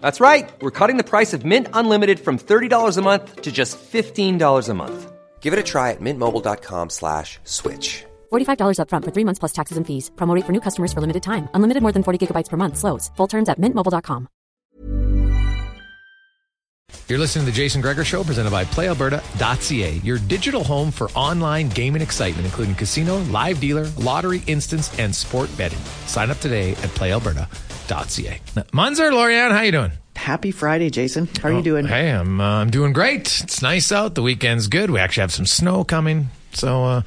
That's right. We're cutting the price of Mint Unlimited from $30 a month to just $15 a month. Give it a try at mintmobile.com slash switch. $45 upfront for three months plus taxes and fees. Promote for new customers for limited time. Unlimited more than 40 gigabytes per month. Slows. Full terms at mintmobile.com. You're listening to the Jason Gregor Show presented by PlayAlberta.ca, your digital home for online gaming excitement, including casino, live dealer, lottery, instants, and sport betting. Sign up today at PlayAlberta.ca. Muenzer, Lori-Ann, how you doing? Happy Friday, Jason. How are Oh, you doing? Hey, I'm uh, I'm doing great. It's nice out. The weekend's good. We actually have some snow coming, so uh,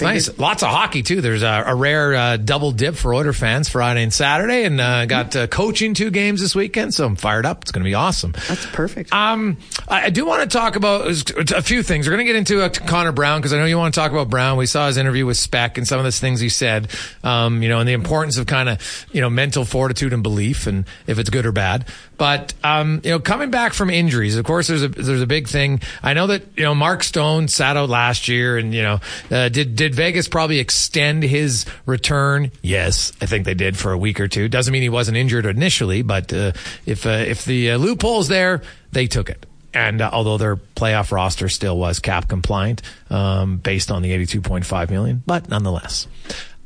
nice. Lots of hockey too. There's a, a rare uh, double dip for Oiler fans Friday and Saturday, and uh, got uh, coaching two games this weekend. So I'm fired up. It's going to be awesome. That's perfect. Um, I, I do want to talk about a few things. We're going to get into uh, Connor Brown because I know you want to talk about Brown. We saw his interview with Speck and some of the things he said, um, you know, and the importance of kind of, you know, mental fortitude and belief and if it's good or bad. But, um, you know, coming back from injuries, of course, there's a, there's a big thing. I know that, you know, Mark Stone sat out last year and, you know, uh, did, did Vegas probably extend his return? Yes, I think they did for a week or two. Doesn't mean he wasn't injured initially, but, uh, if, uh, if the uh, loophole's there, they took it. And uh, although their playoff roster still was cap compliant, um, based on the 82.5 million, but nonetheless.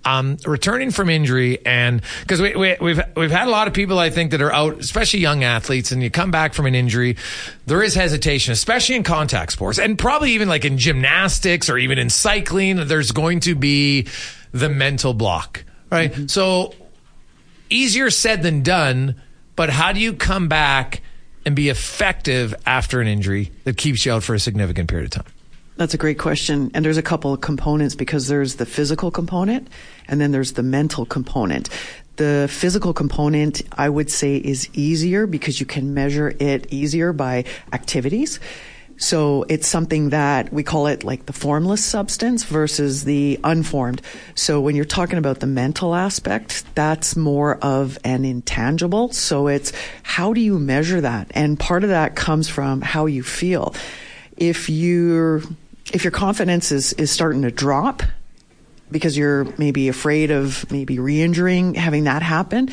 Um, returning from injury and because we, we, we've we've had a lot of people I think that are out, especially young athletes, and you come back from an injury, there is hesitation, especially in contact sports, and probably even like in gymnastics or even in cycling. There's going to be the mental block, right? So easier said than done, but how do you come back and be effective after an injury that keeps you out for a significant period of time? That's a great question. And there's a couple of components because there's the physical component and then there's the mental component. The physical component, I would say, is easier because you can measure it easier by activities. So it's something that we call it like the formless substance versus the unformed. So when you're talking about the mental aspect, that's more of an intangible. So it's how do you measure that? And part of that comes from how you feel. If you're, if your confidence is, is starting to drop because you're maybe afraid of maybe re-injuring, having that happen,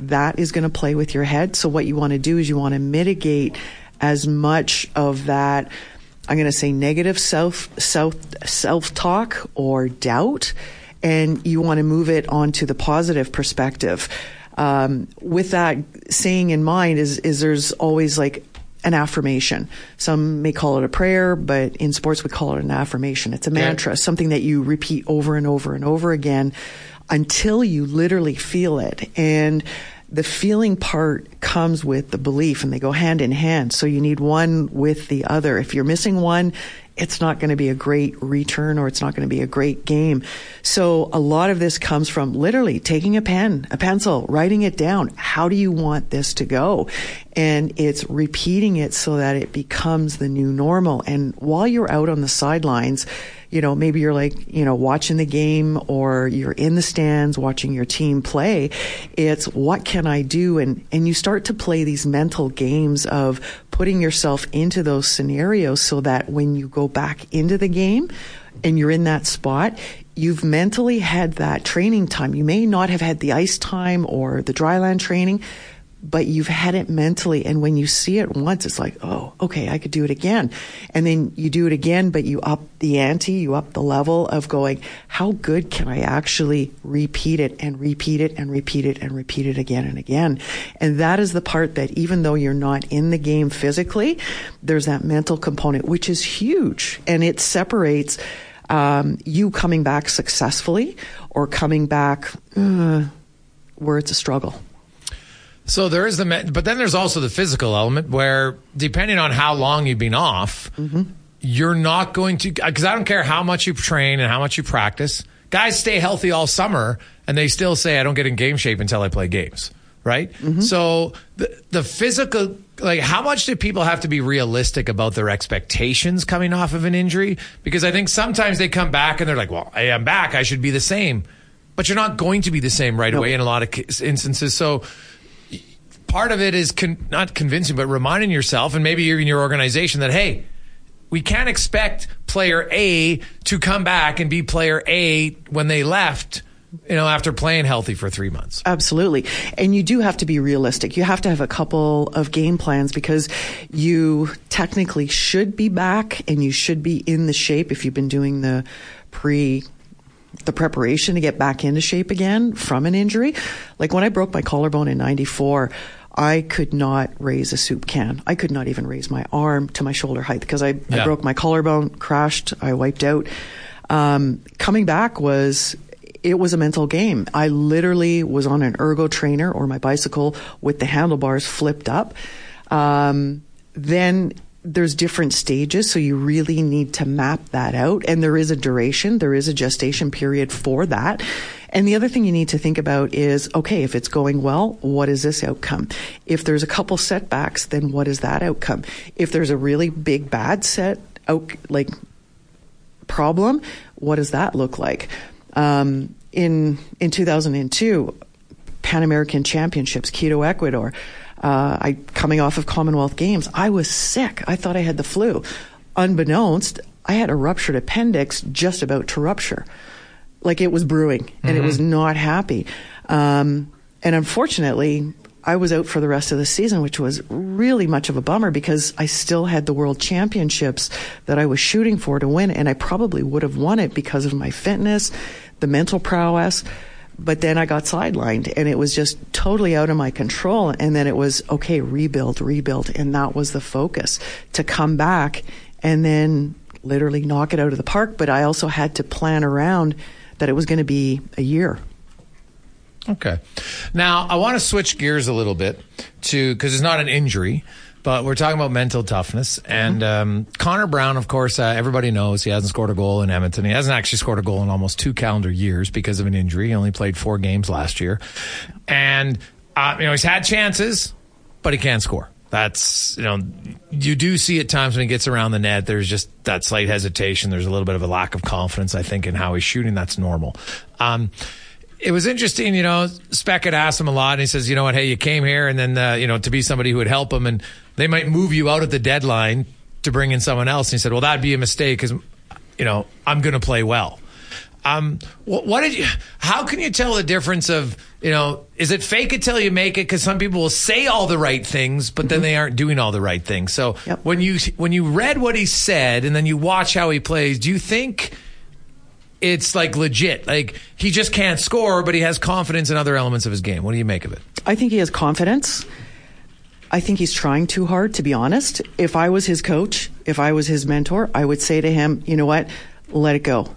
that is going to play with your head. So what you want to do is you want to mitigate as much of that I'm going to say negative self self self talk or doubt and you want to move it onto the positive perspective. Um, with that saying in mind is is there's always like an affirmation. Some may call it a prayer, but in sports we call it an affirmation. It's a mantra, something that you repeat over and over and over again until you literally feel it. And the feeling part comes with the belief and they go hand in hand. So you need one with the other. If you're missing one, it's not going to be a great return or it's not going to be a great game. So a lot of this comes from literally taking a pen, a pencil, writing it down. How do you want this to go? And it's repeating it so that it becomes the new normal. And while you're out on the sidelines, you know, maybe you're like, you know, watching the game or you're in the stands watching your team play. It's what can I do? And, and you start to play these mental games of putting yourself into those scenarios so that when you go back into the game and you're in that spot, you've mentally had that training time. You may not have had the ice time or the dryland training, but you've had it mentally. And when you see it once, it's like, oh, okay, I could do it again. And then you do it again, but you up the ante, you up the level of going, how good can I actually repeat it and repeat it and repeat it and repeat it again and again? And that is the part that even though you're not in the game physically, there's that mental component, which is huge. And it separates um, you coming back successfully or coming back uh, where it's a struggle. So there is the, but then there's also the physical element where depending on how long you've been off, mm-hmm. you're not going to, because I don't care how much you train and how much you practice. Guys stay healthy all summer and they still say, I don't get in game shape until I play games. Right. Mm-hmm. So the, the physical, like how much do people have to be realistic about their expectations coming off of an injury? Because I think sometimes they come back and they're like, well, I am back. I should be the same. But you're not going to be the same right away in a lot of instances. So, part of it is con- not convincing, but reminding yourself and maybe even your organization that, hey, we can't expect player A to come back and be player A when they left you know, after playing healthy for three months. Absolutely. And you do have to be realistic. You have to have a couple of game plans because you technically should be back and you should be in the shape if you've been doing the pre the preparation to get back into shape again from an injury. Like when I broke my collarbone in 94, I could not raise a soup can. I could not even raise my arm to my shoulder height because I, yeah. I broke my collarbone, crashed, I wiped out. Um, coming back was it was a mental game. I literally was on an ergo trainer or my bicycle with the handlebars flipped up. Um, then there's different stages, so you really need to map that out. And there is a duration, there is a gestation period for that. And the other thing you need to think about is, okay, if it's going well, what is this outcome? If there's a couple setbacks, then what is that outcome? If there's a really big bad set like problem, what does that look like? Um, in in 2002, Pan American Championships, Quito, Ecuador. Uh, I coming off of Commonwealth Games, I was sick. I thought I had the flu. Unbeknownst, I had a ruptured appendix just about to rupture like it was brewing and mm-hmm. it was mm-hmm. not happy. Um, and unfortunately, I was out for the rest of the season, which was really much of a bummer because I still had the world championships that I was shooting for to win, and I probably would have won it because of my fitness, the mental prowess. But then I got sidelined, and it was just totally out of my control. And then it was okay, rebuild, rebuild, and that was the focus to come back and then literally knock it out of the park. But I also had to plan around that it was going to be a year. Okay. Now, I want to switch gears a little bit to because it's not an injury, but we're talking about mental toughness. Mm-hmm. And um, Connor Brown, of course, uh, everybody knows he hasn't scored a goal in Edmonton. He hasn't actually scored a goal in almost two calendar years because of an injury. He only played four games last year. And, uh, you know, he's had chances, but he can't score. That's, you know, you do see at times when he gets around the net, there's just that slight hesitation. There's a little bit of a lack of confidence, I think, in how he's shooting. That's normal. Um, it was interesting, you know, Speck had asked him a lot and he says, you know what, hey, you came here and then, uh, you know, to be somebody who would help him and they might move you out at the deadline to bring in someone else. And he said, well, that'd be a mistake because, you know, I'm going to play well. Um, what, what, did you? How can you tell the difference of you know? Is it fake it till you make it? Because some people will say all the right things, but then mm-hmm. they aren't doing all the right things. So yep. when you when you read what he said and then you watch how he plays, do you think? It's like legit. Like he just can't score, but he has confidence in other elements of his game. What do you make of it? I think he has confidence. I think he's trying too hard, to be honest. If I was his coach, if I was his mentor, I would say to him, you know what? Let it go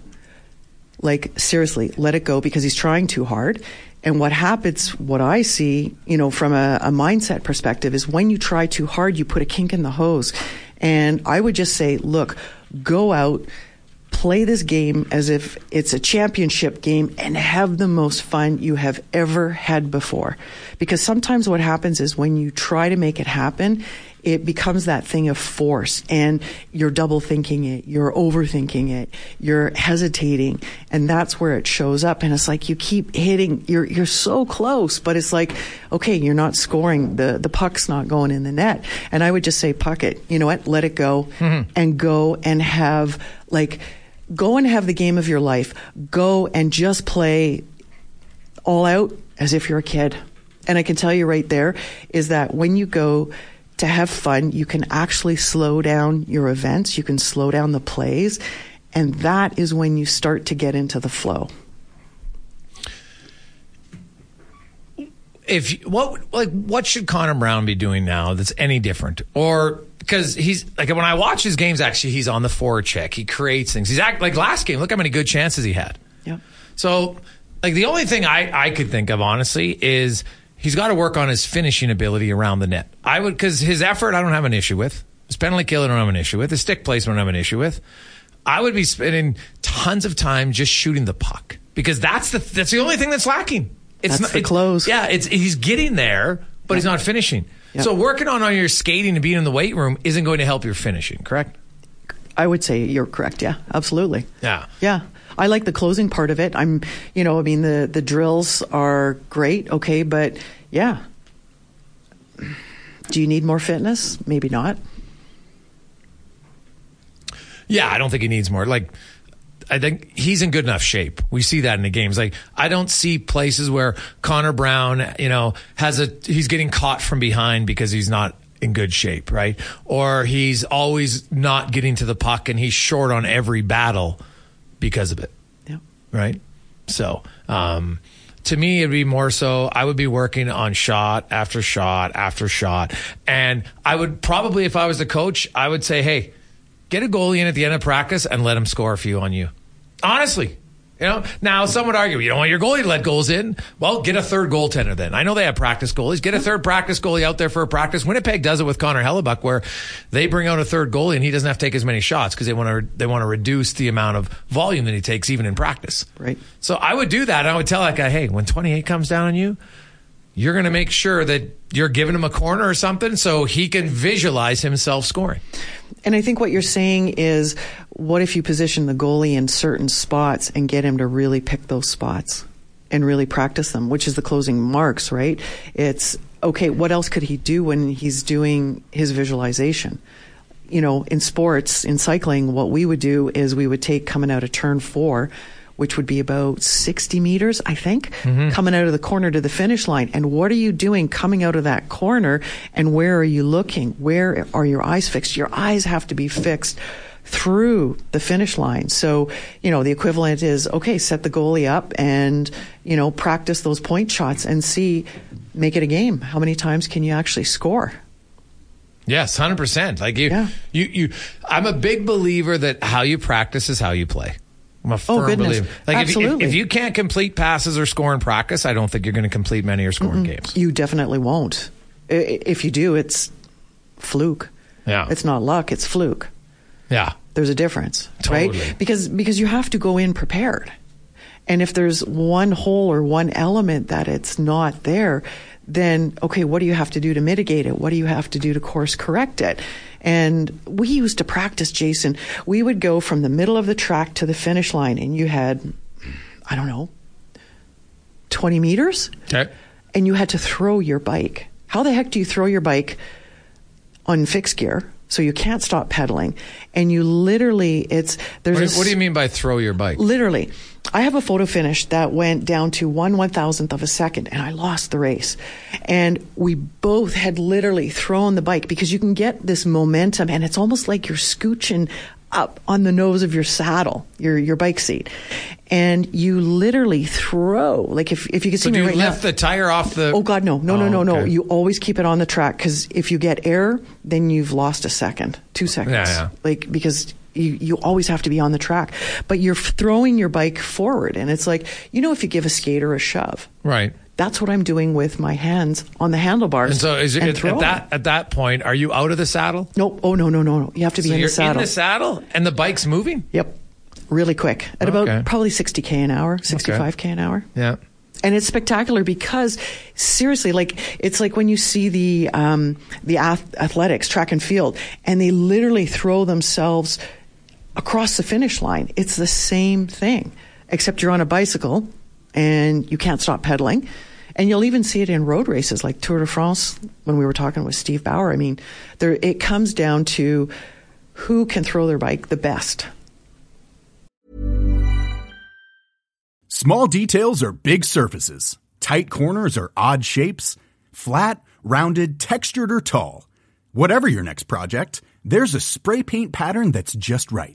like, seriously, let it go because he's trying too hard. And what happens, what I see, you know, from a, a, mindset perspective is when you try too hard, you put a kink in the hose. And I would just say, look, go out, play this game as if it's a championship game and have the most fun you have ever had before. Because sometimes what happens is when you try to make it happen, it becomes that thing of force and you're double thinking it, you're overthinking it, you're hesitating, and that's where it shows up. And it's like you keep hitting, you're, you're so close, but it's like, okay, you're not scoring, the, the puck's not going in the net. And I would just say, puck it, you know what, let it go mm-hmm. and go and have like, go and have the game of your life. Go and just play all out as if you're a kid. And I can tell you right there is that when you go to have fun, you can actually slow down your events, you can slow down the plays, and that is when you start to get into the flow. if what like what should Connor Brown be doing now that's any different or because he's like when I watch his games actually he's on the forward check he creates things he's act like last game look how many good chances he had Yep. so like the only thing I I could think of honestly is he's got to work on his finishing ability around the net I would because his effort I don't have an issue with his penalty kill I don't have an issue with his stick placement I don't have an issue with I would be spending tons of time just shooting the puck because that's the that's the only thing that's lacking. It's That's the it's- close. Yeah, it's he's getting there, but he's not finishing. So working on on your skating and being in the weight room isn't going to help your finishing, correct? I would say you're correct. Yeah, absolutely. Yeah. Yeah. I like the closing part of it. I'm, you know, I mean, the, the drills are great. Okay. But yeah. Do you need more fitness? Maybe not. Yeah, I don't think he needs more. Like, I think he's in good enough shape. We see that in the games. Like, I don't see places where Connor Brown, you know, has a he's getting caught from behind because he's not in good shape, right? Or he's always not getting to the puck and he's short on every battle because of it. Yeah. right? So, um, to me, it'd be more so I would be working on shot after shot after shot. And I would probably, if I was the coach, I would say, hey, get a goalie in at the end of practice and let him score a few on you. Honestly. You know, now some would argue you don't want your goalie to let goals in. Well, get a third goaltender then. I know they have practice goalies. Get a third practice goalie out there for a practice. Winnipeg does it with Connor Hellebuyck, where they bring out a third goalie and he doesn't have to take as many shots because they want to they want to reduce the amount of volume that he takes even in practice. Right. So I would do that. I would tell that guy, hey, when 28 comes down on you, you're going to make sure that you're giving him a corner or something so he can visualize himself scoring. And I think what you're saying is, what if you position the goalie in certain spots and get him to really pick those spots and really practice them, which is the closing marks, right? It's okay, what else could he do when he's doing his visualization? You know, in sports, in cycling, what we would do is we would take coming out of turn four, which would be about 60 meters, I think, mm-hmm. coming out of the corner to the finish line. And what are you doing coming out of that corner? And where are you looking? Where are your eyes fixed? Your eyes have to be fixed through the finish line. So, you know, the equivalent is, okay, set the goalie up and, you know, practice those point shots and see, make it a game. How many times can you actually score? Yes, hundred percent. Like you, Yeah. you, you. I'm a big believer that how you practice is how you play. I'm a oh, firm Oh, goodness. believer. Like if, if, Absolutely. if you can't complete passes or score in practice, I don't think you're going to complete many or score in games. You definitely won't. If you do, it's fluke. Yeah. It's not luck, it's fluke. Yeah, There's a difference, Totally. right? Because because you have to go in prepared. And if there's one hole or one element that it's not there, then okay, what do you have to do to mitigate it? What do you have to do to course correct it? And we used to practice, Jason. We would go from the middle of the track to the finish line, and you had, I don't know, 20 meters? okay. and you had to throw your bike. How the heck do you throw your bike on fixed gear? So you can't stop pedaling, and you literally it's there's What, a what do you mean by throw your bike? Literally, I have a photo finish that went down to one one thousandth of a second, and I lost the race. And we both had literally thrown the bike because you can get this momentum, and it's almost like you're scooching up on the nose of your saddle, your your bike seat, and you literally throw like if if you can see So me you right lift now. the tire off the? Oh God, no, no, no, Oh, no, no! okay. You always keep it on the track because if you get air, then you've lost a second, two seconds. Yeah, yeah. Like because you you always have to be on the track, but you're throwing your bike forward, and it's like you know if you give a skater a shove, right. That's what I'm doing with my hands on the handlebars. And so is it, and at, at that at that point, are you out of the saddle? No, oh no, no, no, no. You have to be So in the saddle. in the saddle and the bike's moving? Yep, really quick at Okay. about probably 60k an hour, 65k an hour. Yeah. and it's spectacular because seriously like it's like when you see the um, the ath- athletics track and field and they literally throw themselves across the finish line it's the same thing except you're on a bicycle and you can't stop pedaling and you'll even see it in road races like Tour de France when we were talking with Steve Bauer I mean there it comes down to who can throw their bike the best Small details are big surfaces. Tight corners are odd shapes. Flat, rounded, textured, or tall. Whatever your next project, there's a spray paint pattern that's just right.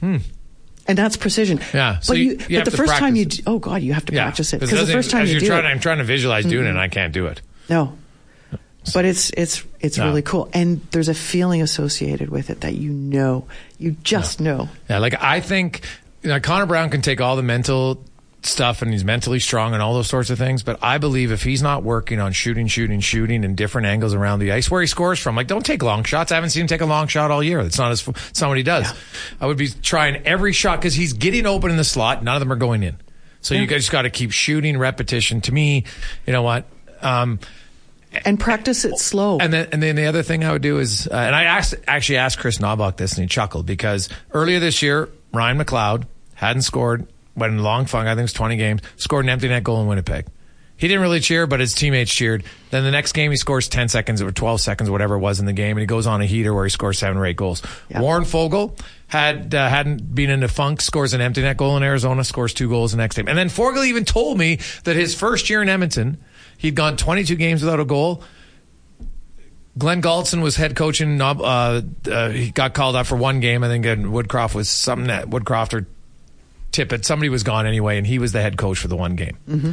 Hmm. and that's precision. Yeah, so but you- you, you but the first time you, practice d- oh god, you have to practice it Because the first time as you you're do trying, it, I'm trying to visualize doing it, mm-hmm. and I can't do it. no. But it's it's it's No. really cool, and there's a feeling associated with it that you know, you just know. Yeah, like I think you know, Connor Brown can take all the mental stuff and he's mentally strong and all those sorts of things. But I believe if he's not working on shooting, shooting, shooting in different angles around the ice where he scores from, like don't take long shots. I haven't seen him take a long shot all year. That's not his, it's not what he does. I would be trying every shot because he's getting open in the slot. None of them are going in. So you guys got to keep shooting repetition. To me, you know what? Um, And practice it slow. and then, and then the other thing I would do is, uh, and I asked, actually asked Kris Knoblauch this, and he chuckled because earlier this year, Ryan McLeod hadn't scored, went in long funk, I think it was 20 games, scored an empty net goal in Winnipeg. He didn't really cheer, but his teammates cheered. Then the next game, he scores 10 seconds or 12 seconds, whatever it was in the game, and he goes on a heater where he scores seven or eight goals. Yeah. Warren Foegele had uh, hadn't been in the funk, scores an empty net goal in Arizona, scores two goals the next game. And then Foegele even told me that his first year in Edmonton, he'd gone 22 games without a goal. Glen Gulutzan was head coach and uh, uh, he got called up for one game. I think and Woodcroft was something that Woodcroft or Tippett, somebody was gone anyway, and he was the head coach for the one game. Mm-hmm.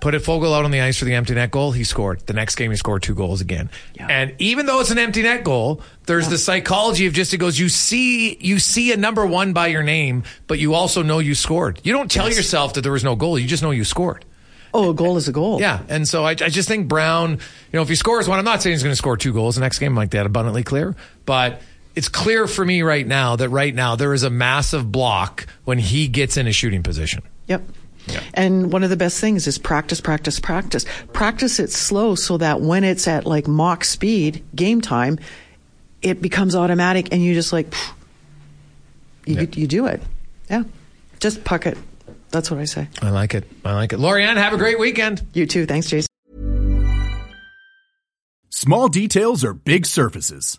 Put it Foegele out on the ice for the empty net goal. He scored. The next game, he scored two goals again. And even though it's an empty net goal, there's the psychology of just it goes. You see, you see a number one by your name, but you also know you scored. You don't tell yourself that there was no goal. You just know you scored. oh, a goal is a goal. Yeah, and so I, I just think Brown, you know, if he scores one, I'm not saying he's going to score two goals the next game, like that abundantly clear, but it's clear for me right now that right now there is a massive block when he gets in a shooting position. Yep. Yeah. And one of the best things is practice, practice, practice. Practice it slow so that when it's at like mock speed, game time, it becomes automatic and you just like, phew, you, Yeah. you do it. Yeah. Just puck it. That's what I say. I like it. I like it. Lori-Ann, have a great weekend. You too. Thanks, Jason. Small details are big surfaces.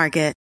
Market.